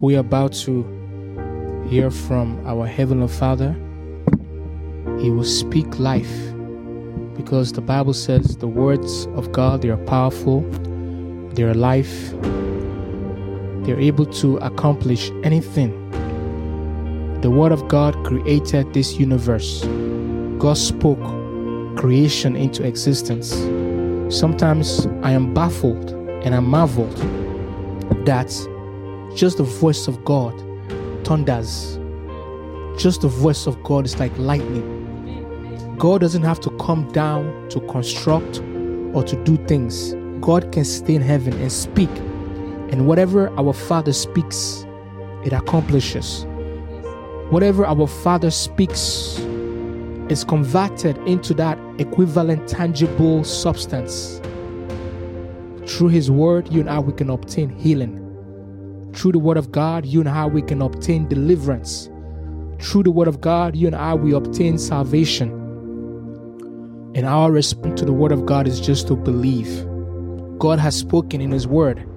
We are about to hear from our Heavenly Father. He will speak life because the Bible says the words of God they are powerful, they are life, they're able to accomplish anything. The Word of God created this universe. God spoke creation into existence. Sometimes I am baffled and I marveled that just the voice of God thunders. Just the voice of God is like lightning. God doesn't have to come down to construct or to do things. God can stay in heaven and speak. And whatever our Father speaks, it accomplishes. Whatever our Father speaks is converted into that equivalent tangible substance. Through His Word, you and I, we can obtain healing. Through the Word of God, you and I, we can obtain deliverance. Through the Word of God, you and I, we obtain salvation. And our response to the Word of God is just to believe. God has spoken in His Word.